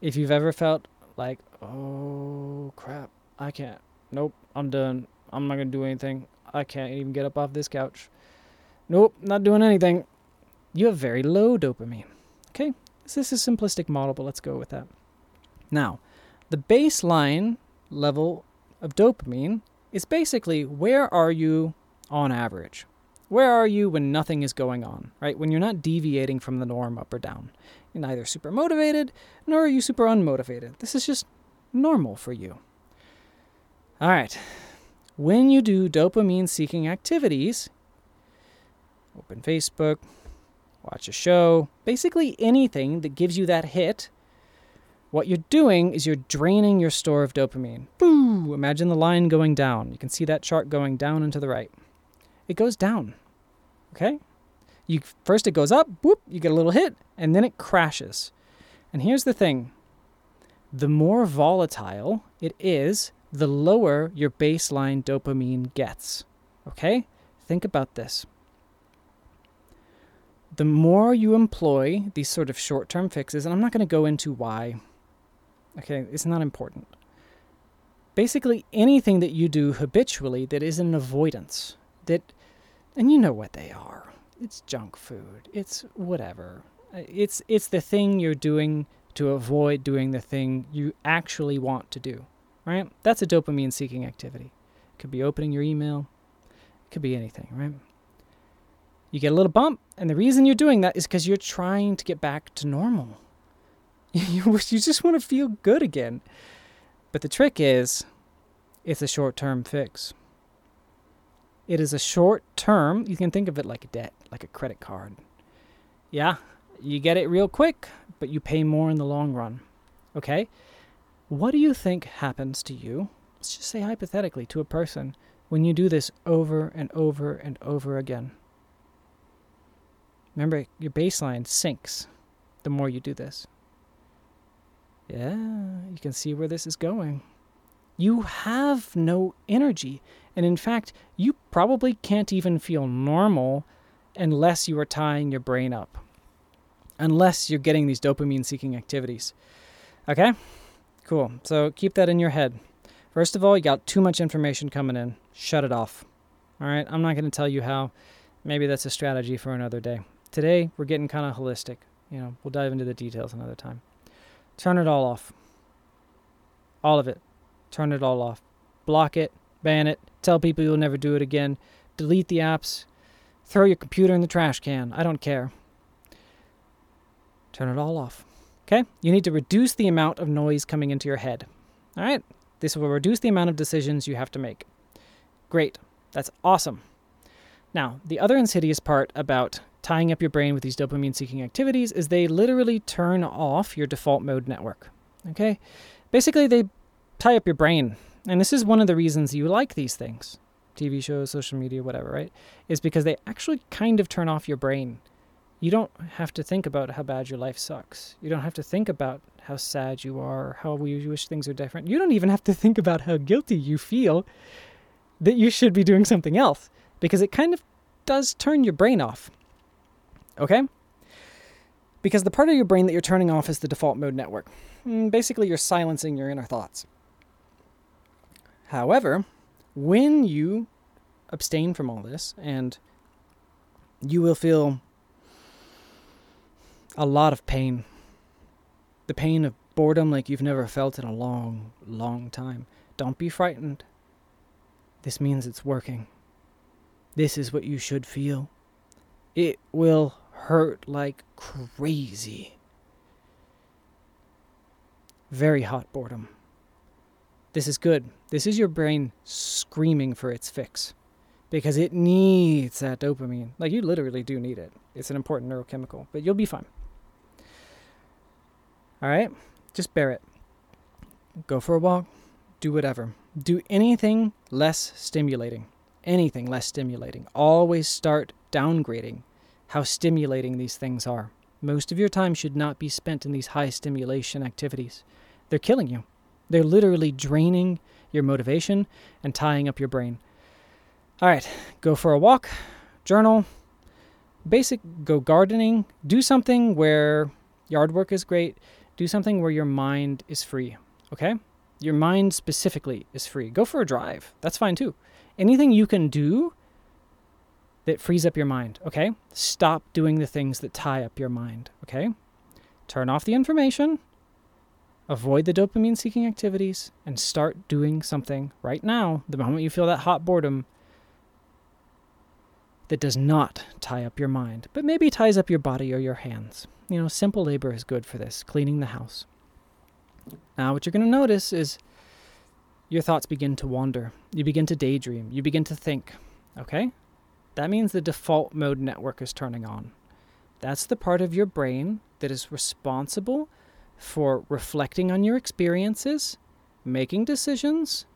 If you've ever felt like, oh crap, I can't. Nope, I'm done. I'm not going to do anything. I can't even get up off this couch. Nope, not doing anything. You have very low dopamine. Okay, this is a simplistic model, but let's go with that. Now, the baseline level of dopamine is basically where are you on average? Where are you when nothing is going on, right? When you're not deviating from the norm up or down. You're neither super motivated nor are you super unmotivated. This is just normal for you. All right. When you do dopamine seeking activities, open Facebook, watch a show, basically anything that gives you that hit, what you're doing is you're draining your store of dopamine. Boo! Imagine the line going down. You can see that chart going down and to the right. It goes down. Okay? You first it goes up, whoop, you get a little hit, and then it crashes. And here's the thing. The more volatile it is, the lower your baseline dopamine gets. Okay? Think about this. The more you employ these sort of short term fixes, and I'm not going to go into why, okay, it's not important. Basically, anything that you do habitually that is an avoidance, that, and you know what they are. It's junk food. It's whatever. It's it's the thing you're doing to avoid doing the thing you actually want to do right? That's a dopamine seeking activity. It could be opening your email, it could be anything, right? You get a little bump, and the reason you're doing that is because you're trying to get back to normal. you, just want to feel good again. But the trick is, it's a short term fix. It is a short term, you can think of it like a debt, like a credit card. Yeah, you get it real quick, but you pay more in the long run. Okay? What do you think happens to you, let's just say hypothetically, to a person when you do this over and over and over again? Remember, your baseline sinks the more you do this. Yeah, you can see where this is going. You have no energy. And in fact, you probably can't even feel normal unless you are tying your brain up, unless you're getting these dopamine seeking activities. Okay? Cool. So keep that in your head. First of all, you got too much information coming in. Shut it off. All right. I'm not going to tell you how. Maybe that's a strategy for another day. Today, we're getting kind of holistic. You know, we'll dive into the details another time. Turn it all off. All of it. Turn it all off. Block it. Ban it. Tell people you'll never do it again. Delete the apps. Throw your computer in the trash can. I don't care. Turn it all off. Okay? You need to reduce the amount of noise coming into your head. All right? This will reduce the amount of decisions you have to make. Great. That's awesome. Now, the other insidious part about tying up your brain with these dopamine seeking activities is they literally turn off your default mode network. Okay? Basically, they tie up your brain. And this is one of the reasons you like these things TV shows, social media, whatever, right? Is because they actually kind of turn off your brain you don't have to think about how bad your life sucks. You don't have to think about how sad you are, how you wish things are different. You don't even have to think about how guilty you feel that you should be doing something else because it kind of does turn your brain off. Okay? Because the part of your brain that you're turning off is the default mode network. Mm, basically, you're silencing your inner thoughts. However, when you abstain from all this and you will feel a lot of pain. The pain of boredom like you've never felt in a long, long time. Don't be frightened. This means it's working. This is what you should feel. It will hurt like crazy. Very hot boredom. This is good. This is your brain screaming for its fix because it needs that dopamine. Like, you literally do need it. It's an important neurochemical, but you'll be fine. All right? Just bear it. Go for a walk. Do whatever. Do anything less stimulating. Anything less stimulating. Always start downgrading how stimulating these things are. Most of your time should not be spent in these high stimulation activities. They're killing you. They're literally draining your motivation and tying up your brain. All right, go for a walk, journal, basic go gardening, do something where yard work is great do something where your mind is free, okay? Your mind specifically is free. Go for a drive. That's fine too. Anything you can do that frees up your mind, okay? Stop doing the things that tie up your mind, okay? Turn off the information, avoid the dopamine seeking activities, and start doing something right now. The moment you feel that hot boredom, that does not tie up your mind, but maybe ties up your body or your hands. You know, simple labor is good for this, cleaning the house. Now, what you're going to notice is your thoughts begin to wander. You begin to daydream. You begin to think. Okay? That means the default mode network is turning on. That's the part of your brain that is responsible for reflecting on your experiences, making decisions,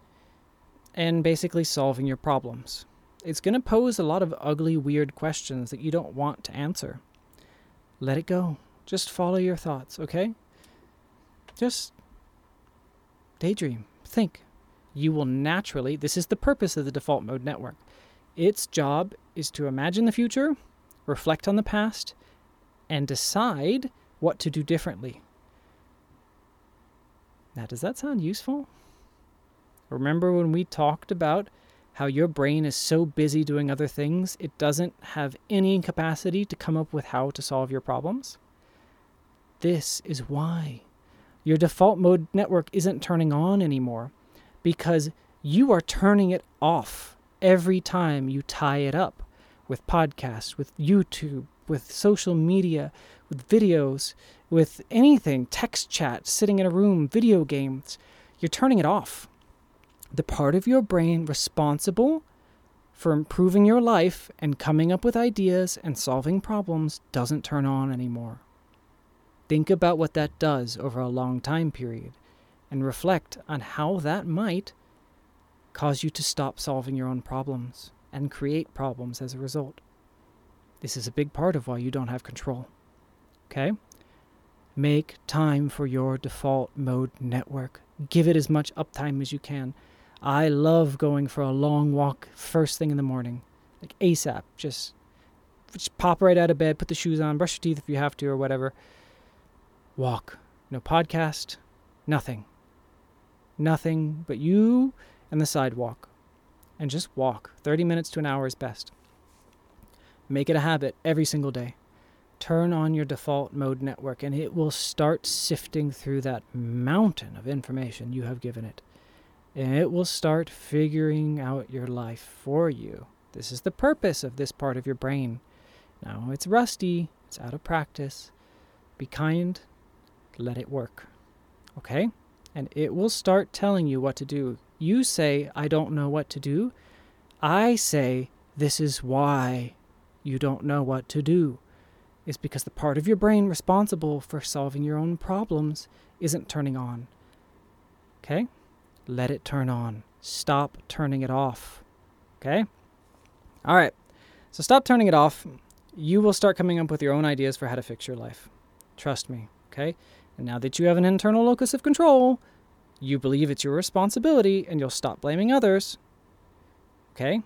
and basically solving your problems. It's going to pose a lot of ugly, weird questions that you don't want to answer. Let it go. Just follow your thoughts, okay? Just daydream, think. You will naturally, this is the purpose of the default mode network. Its job is to imagine the future, reflect on the past, and decide what to do differently. Now, does that sound useful? Remember when we talked about how your brain is so busy doing other things, it doesn't have any capacity to come up with how to solve your problems? This is why. Your default mode network isn't turning on anymore because you are turning it off every time you tie it up with podcasts, with YouTube, with social media, with videos, with anything, text chat, sitting in a room, video games. You're turning it off. The part of your brain responsible for improving your life and coming up with ideas and solving problems doesn't turn on anymore. Think about what that does over a long time period and reflect on how that might cause you to stop solving your own problems and create problems as a result. This is a big part of why you don't have control. Okay? Make time for your default mode network. Give it as much uptime as you can. I love going for a long walk first thing in the morning, like ASAP. Just, just pop right out of bed, put the shoes on, brush your teeth if you have to, or whatever. Walk. No podcast, nothing. Nothing but you and the sidewalk. And just walk. 30 minutes to an hour is best. Make it a habit every single day. Turn on your default mode network and it will start sifting through that mountain of information you have given it. And it will start figuring out your life for you. This is the purpose of this part of your brain. Now it's rusty, it's out of practice. Be kind, let it work. Okay? And it will start telling you what to do. You say, I don't know what to do. I say, this is why you don't know what to do. It's because the part of your brain responsible for solving your own problems isn't turning on. Okay? Let it turn on. Stop turning it off. Okay? All right. So stop turning it off. You will start coming up with your own ideas for how to fix your life. Trust me. Okay? And now that you have an internal locus of control, you believe it's your responsibility and you'll stop blaming others. Okay?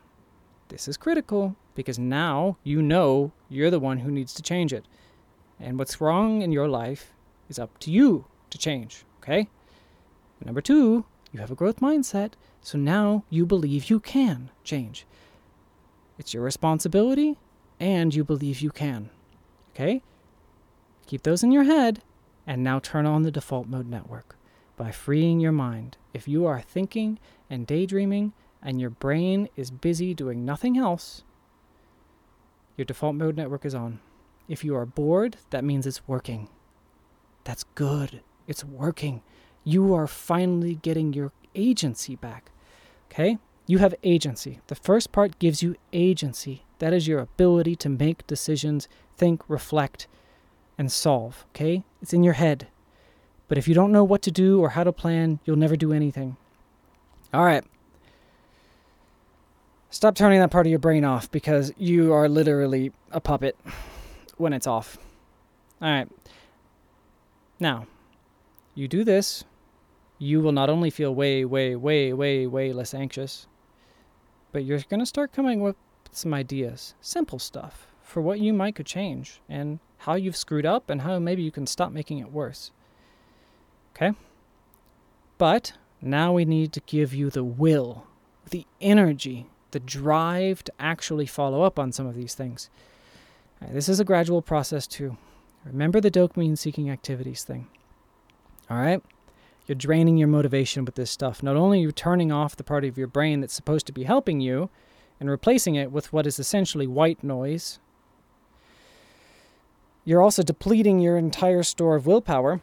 This is critical because now you know you're the one who needs to change it. And what's wrong in your life is up to you to change. Okay? Number two, you have a growth mindset, so now you believe you can change. It's your responsibility, and you believe you can. Okay? Keep those in your head and now turn on the default mode network by freeing your mind. If you are thinking and daydreaming and your brain is busy doing nothing else, your default mode network is on. If you are bored, that means it's working. That's good. It's working. You are finally getting your agency back. Okay? You have agency. The first part gives you agency. That is your ability to make decisions, think, reflect, and solve, okay? It's in your head. But if you don't know what to do or how to plan, you'll never do anything. All right. Stop turning that part of your brain off because you are literally a puppet when it's off. All right. Now, you do this, you will not only feel way, way, way, way, way less anxious, but you're going to start coming up with some ideas, simple stuff, for what you might could change and how you've screwed up and how maybe you can stop making it worse. Okay? But now we need to give you the will, the energy, the drive to actually follow up on some of these things. Right, this is a gradual process too. Remember the dopamine seeking activities thing. All right? You're draining your motivation with this stuff. Not only are you turning off the part of your brain that's supposed to be helping you and replacing it with what is essentially white noise, you're also depleting your entire store of willpower.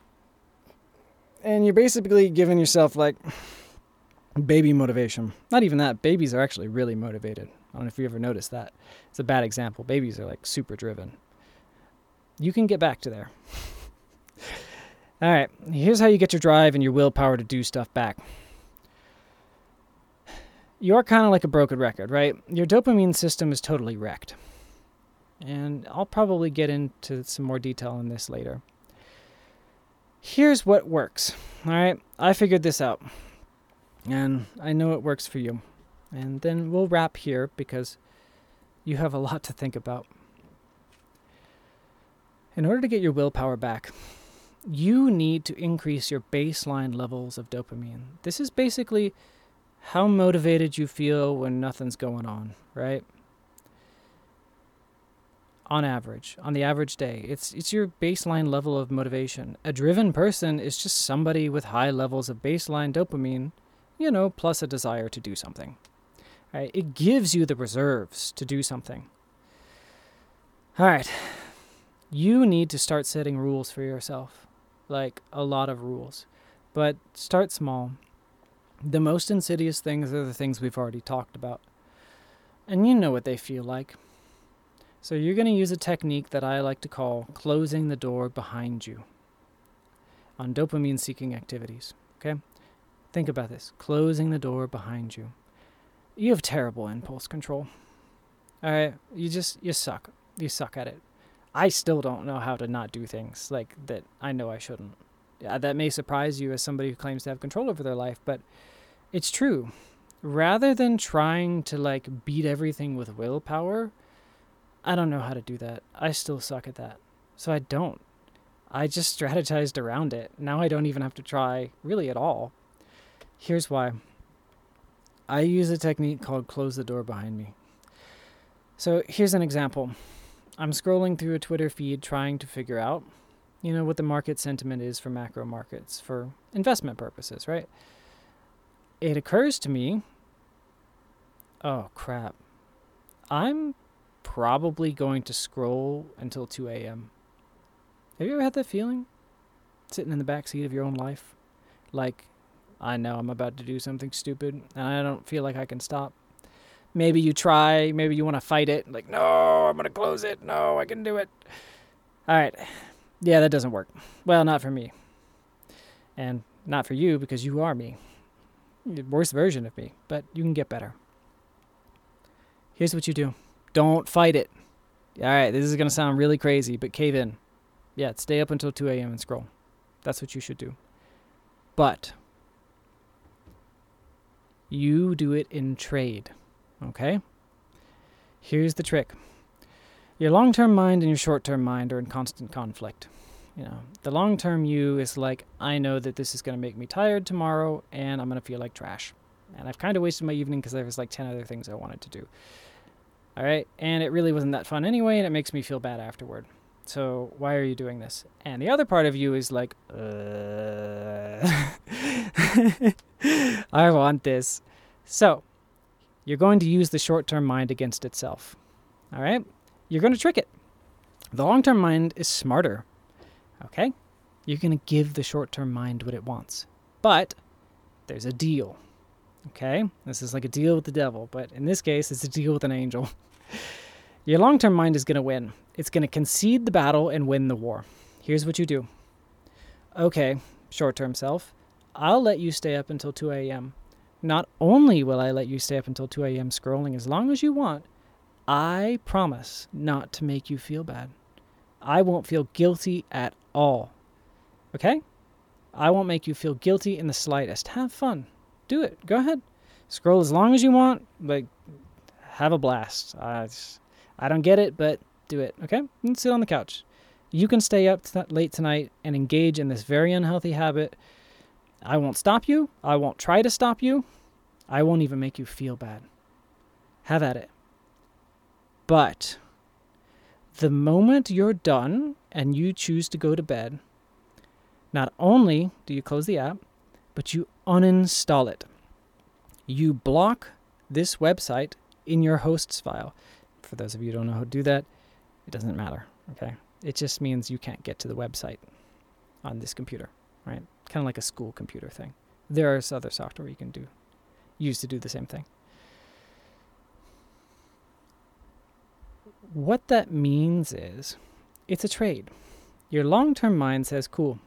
And you're basically giving yourself like baby motivation. Not even that. Babies are actually really motivated. I don't know if you ever noticed that. It's a bad example. Babies are like super driven. You can get back to there. All right, here's how you get your drive and your willpower to do stuff back. You're kind of like a broken record, right? Your dopamine system is totally wrecked. And I'll probably get into some more detail on this later. Here's what works. All right, I figured this out. And I know it works for you. And then we'll wrap here because you have a lot to think about. In order to get your willpower back, you need to increase your baseline levels of dopamine. This is basically how motivated you feel when nothing's going on, right? On average, on the average day, it's it's your baseline level of motivation. A driven person is just somebody with high levels of baseline dopamine, you know, plus a desire to do something. Right? It gives you the reserves to do something. All right. You need to start setting rules for yourself like a lot of rules. But start small. The most insidious things are the things we've already talked about. And you know what they feel like. So you're going to use a technique that I like to call closing the door behind you on dopamine seeking activities. Okay? Think about this closing the door behind you. You have terrible impulse control. All right? You just, you suck. You suck at it. I still don't know how to not do things like that I know I shouldn't. Yeah, that may surprise you as somebody who claims to have control over their life, but it's true. Rather than trying to like beat everything with willpower, I don't know how to do that. I still suck at that. So I don't. I just strategized around it. Now I don't even have to try really at all. Here's why. I use a technique called close the door behind me. So here's an example. I'm scrolling through a Twitter feed trying to figure out, you know, what the market sentiment is for macro markets for investment purposes, right? It occurs to me, oh crap. I'm probably going to scroll until 2 a.m. Have you ever had that feeling? Sitting in the back seat of your own life? Like, I know I'm about to do something stupid and I don't feel like I can stop. Maybe you try, maybe you want to fight it. Like, no, I'm going to close it. No, I can do it. All right. Yeah, that doesn't work. Well, not for me. And not for you because you are me. The worst version of me, but you can get better. Here's what you do don't fight it. All right, this is going to sound really crazy, but cave in. Yeah, stay up until 2 a.m. and scroll. That's what you should do. But you do it in trade. Okay? Here's the trick. Your long-term mind and your short-term mind are in constant conflict. You know, the long-term you is like, I know that this is going to make me tired tomorrow and I'm going to feel like trash. And I've kind of wasted my evening because there was like 10 other things I wanted to do. All right? And it really wasn't that fun anyway and it makes me feel bad afterward. So why are you doing this? And the other part of you is like, uh, I want this. So you're going to use the short term mind against itself. All right? You're going to trick it. The long term mind is smarter. Okay? You're going to give the short term mind what it wants. But there's a deal. Okay? This is like a deal with the devil, but in this case, it's a deal with an angel. Your long term mind is going to win. It's going to concede the battle and win the war. Here's what you do. Okay, short term self, I'll let you stay up until 2 a.m. Not only will I let you stay up until 2 a.m. scrolling as long as you want, I promise not to make you feel bad. I won't feel guilty at all. Okay? I won't make you feel guilty in the slightest. Have fun. Do it. Go ahead. Scroll as long as you want. Like, have a blast. I, I don't get it, but do it. Okay? And sit on the couch. You can stay up t- late tonight and engage in this very unhealthy habit I won't stop you. I won't try to stop you. I won't even make you feel bad. Have at it. But the moment you're done and you choose to go to bed, not only do you close the app, but you uninstall it. You block this website in your hosts file. For those of you who don't know how to do that, it doesn't matter. Okay. It just means you can't get to the website on this computer, right? Kind of like a school computer thing. There is other software you can do use to do the same thing. What that means is it's a trade. Your long term mind says, cool,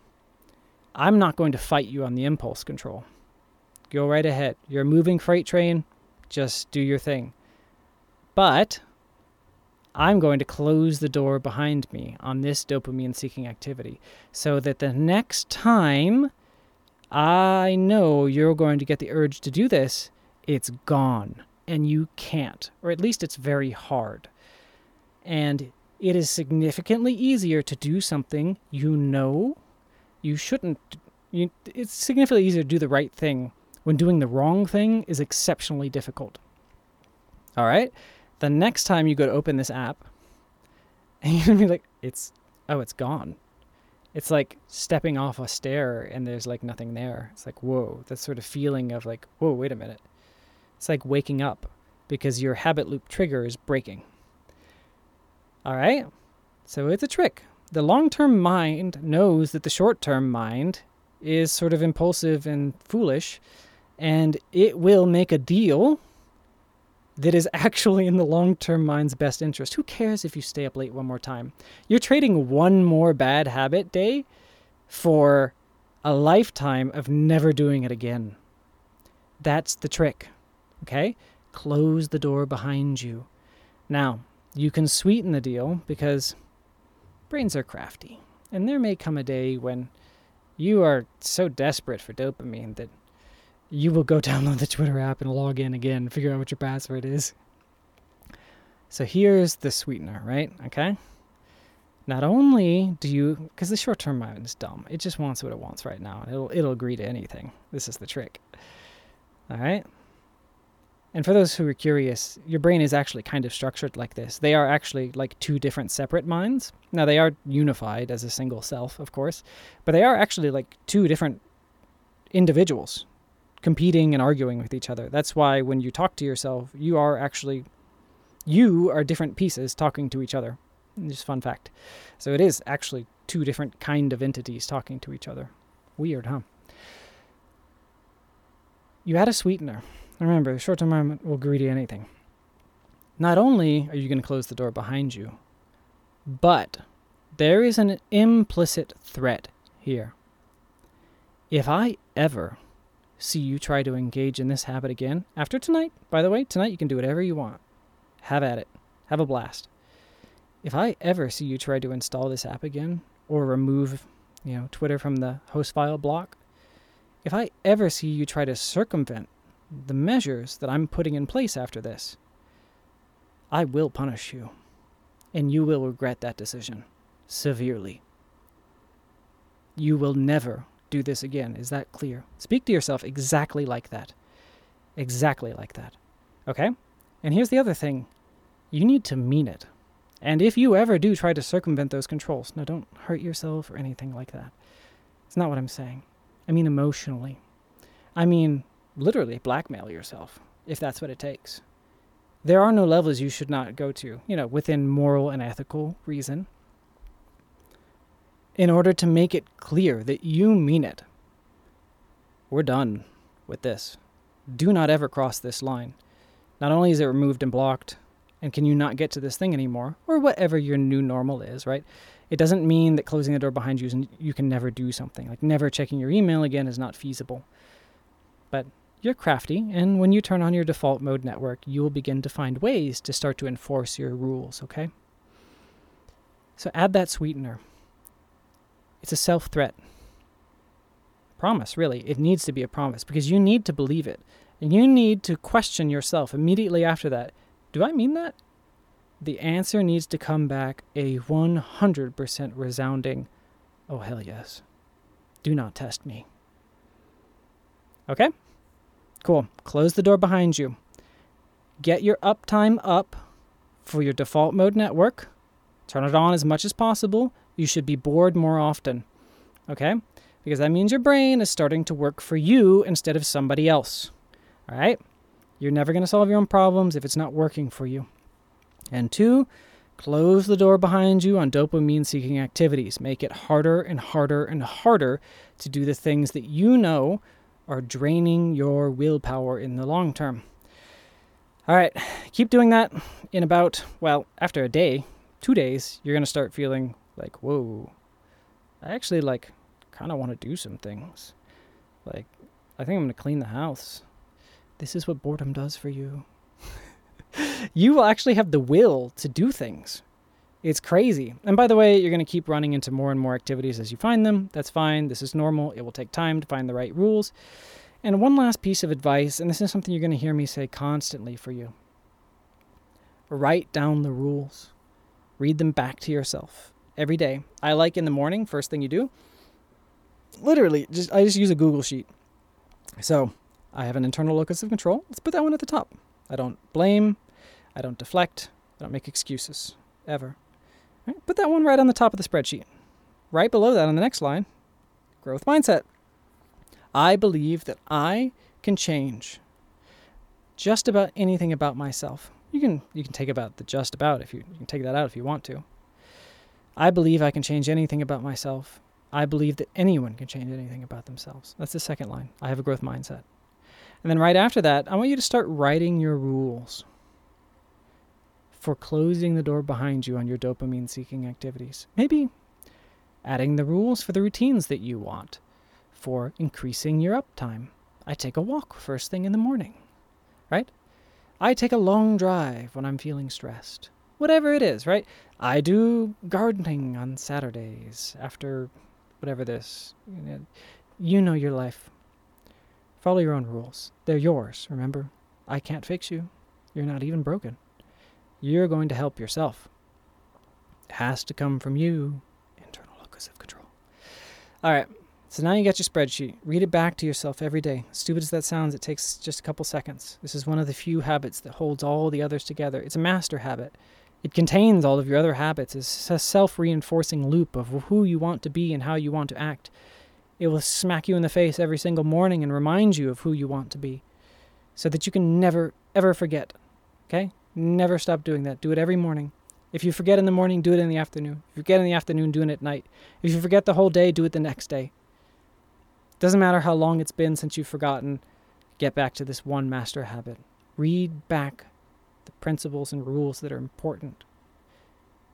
I'm not going to fight you on the impulse control. Go right ahead. You're a moving freight train, just do your thing. But I'm going to close the door behind me on this dopamine seeking activity so that the next time I know you're going to get the urge to do this, it's gone and you can't, or at least it's very hard. And it is significantly easier to do something you know you shouldn't. You, it's significantly easier to do the right thing when doing the wrong thing is exceptionally difficult. All right? The next time you go to open this app, and you're gonna be like, it's, oh, it's gone. It's like stepping off a stair and there's like nothing there. It's like, whoa, that sort of feeling of like, whoa, wait a minute. It's like waking up because your habit loop trigger is breaking. All right? So it's a trick. The long term mind knows that the short term mind is sort of impulsive and foolish, and it will make a deal that is actually in the long term mind's best interest. Who cares if you stay up late one more time? You're trading one more bad habit day for a lifetime of never doing it again. That's the trick. Okay? Close the door behind you. Now, you can sweeten the deal because brains are crafty. And there may come a day when you are so desperate for dopamine that you will go download the Twitter app and log in again, figure out what your password is. So here's the sweetener, right? Okay. Not only do you, because the short-term mind is dumb, it just wants what it wants right now. It'll it'll agree to anything. This is the trick. All right. And for those who are curious, your brain is actually kind of structured like this. They are actually like two different separate minds. Now, they are unified as a single self, of course, but they are actually like two different individuals competing and arguing with each other. That's why when you talk to yourself, you are actually, you are different pieces talking to each other. Just fun fact. So it is actually two different kind of entities talking to each other. Weird, huh? You add a sweetener. Remember, short term memory will greedy anything. Not only are you going to close the door behind you, but there is an implicit threat here. If I ever see you try to engage in this habit again, after tonight, by the way, tonight you can do whatever you want. Have at it. Have a blast. If I ever see you try to install this app again or remove, you know, Twitter from the host file block, if I ever see you try to circumvent the measures that I'm putting in place after this, I will punish you, and you will regret that decision severely. You will never do this again. Is that clear? Speak to yourself exactly like that. Exactly like that. Okay? And here's the other thing you need to mean it. And if you ever do try to circumvent those controls, now don't hurt yourself or anything like that. It's not what I'm saying. I mean emotionally. I mean literally blackmail yourself if that's what it takes. There are no levels you should not go to, you know, within moral and ethical reason, in order to make it clear that you mean it. We're done with this. Do not ever cross this line. Not only is it removed and blocked, and can you not get to this thing anymore, or whatever your new normal is, right? It doesn't mean that closing the door behind you you can never do something. Like never checking your email again is not feasible. But you're crafty, and when you turn on your default mode network, you will begin to find ways to start to enforce your rules, okay? So add that sweetener. It's a self threat. Promise, really. It needs to be a promise because you need to believe it. And you need to question yourself immediately after that. Do I mean that? The answer needs to come back a 100% resounding, oh, hell yes. Do not test me. Okay? Cool. Close the door behind you. Get your uptime up for your default mode network. Turn it on as much as possible. You should be bored more often. Okay? Because that means your brain is starting to work for you instead of somebody else. All right? You're never going to solve your own problems if it's not working for you. And two, close the door behind you on dopamine seeking activities. Make it harder and harder and harder to do the things that you know are draining your willpower in the long term. All right, keep doing that. In about, well, after a day, two days, you're going to start feeling like, whoa, I actually like kind of want to do some things. Like, I think I'm to clean the house. This is what boredom does for you. you will actually have the will to do things. It's crazy. And by the way, you're going to keep running into more and more activities as you find them. That's fine. This is normal. It will take time to find the right rules. And one last piece of advice, and this is something you're going to hear me say constantly for you write down the rules, read them back to yourself every day. I like in the morning, first thing you do, literally, just I just use a Google sheet. So I have an internal locus of control. Let's put that one at the top. I don't blame, I don't deflect, I don't make excuses ever. Right? Put that one right on the top of the spreadsheet. Right below that on the next line, growth mindset. I believe that I can change just about anything about myself. You can you can take about the just about if you, you can take that out if you want to. I believe I can change anything about myself. I believe that anyone can change anything about themselves. That's the second line. I have a growth mindset. And then right after that, I want you to start writing your rules for closing the door behind you on your dopamine seeking activities. Maybe adding the rules for the routines that you want, for increasing your uptime. I take a walk first thing in the morning, right? I take a long drive when I'm feeling stressed. Whatever it is, right? I do gardening on Saturdays after whatever this. You know your life. Follow your own rules. They're yours, remember? I can't fix you. You're not even broken. You're going to help yourself. It has to come from you. Internal locus of control. All right. So now you got your spreadsheet. Read it back to yourself every day. Stupid as that sounds, it takes just a couple seconds. This is one of the few habits that holds all the others together. It's a master habit. It contains all of your other habits. It's a self reinforcing loop of who you want to be and how you want to act. It will smack you in the face every single morning and remind you of who you want to be so that you can never, ever forget. Okay? Never stop doing that. Do it every morning. If you forget in the morning, do it in the afternoon. If you forget in the afternoon, do it at night. If you forget the whole day, do it the next day. Doesn't matter how long it's been since you've forgotten, get back to this one master habit. Read back the principles and rules that are important.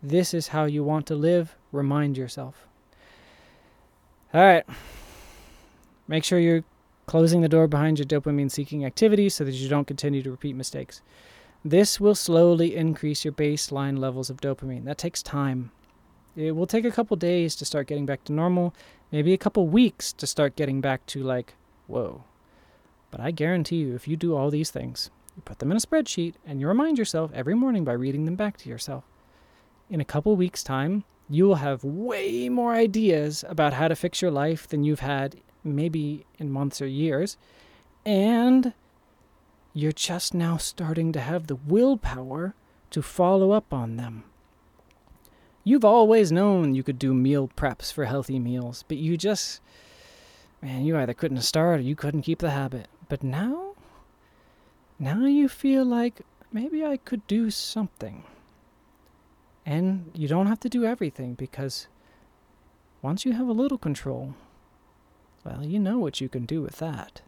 This is how you want to live. Remind yourself. All right. Make sure you're closing the door behind your dopamine seeking activities so that you don't continue to repeat mistakes. This will slowly increase your baseline levels of dopamine. That takes time. It will take a couple days to start getting back to normal, maybe a couple weeks to start getting back to like, whoa. But I guarantee you, if you do all these things, you put them in a spreadsheet and you remind yourself every morning by reading them back to yourself. In a couple weeks' time, you will have way more ideas about how to fix your life than you've had maybe in months or years. And you're just now starting to have the willpower to follow up on them. You've always known you could do meal preps for healthy meals, but you just, man, you either couldn't start or you couldn't keep the habit. But now, now you feel like maybe I could do something. And you don't have to do everything because once you have a little control, well, you know what you can do with that.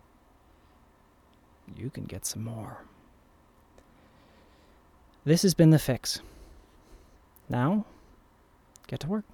You can get some more. This has been The Fix. Now, get to work.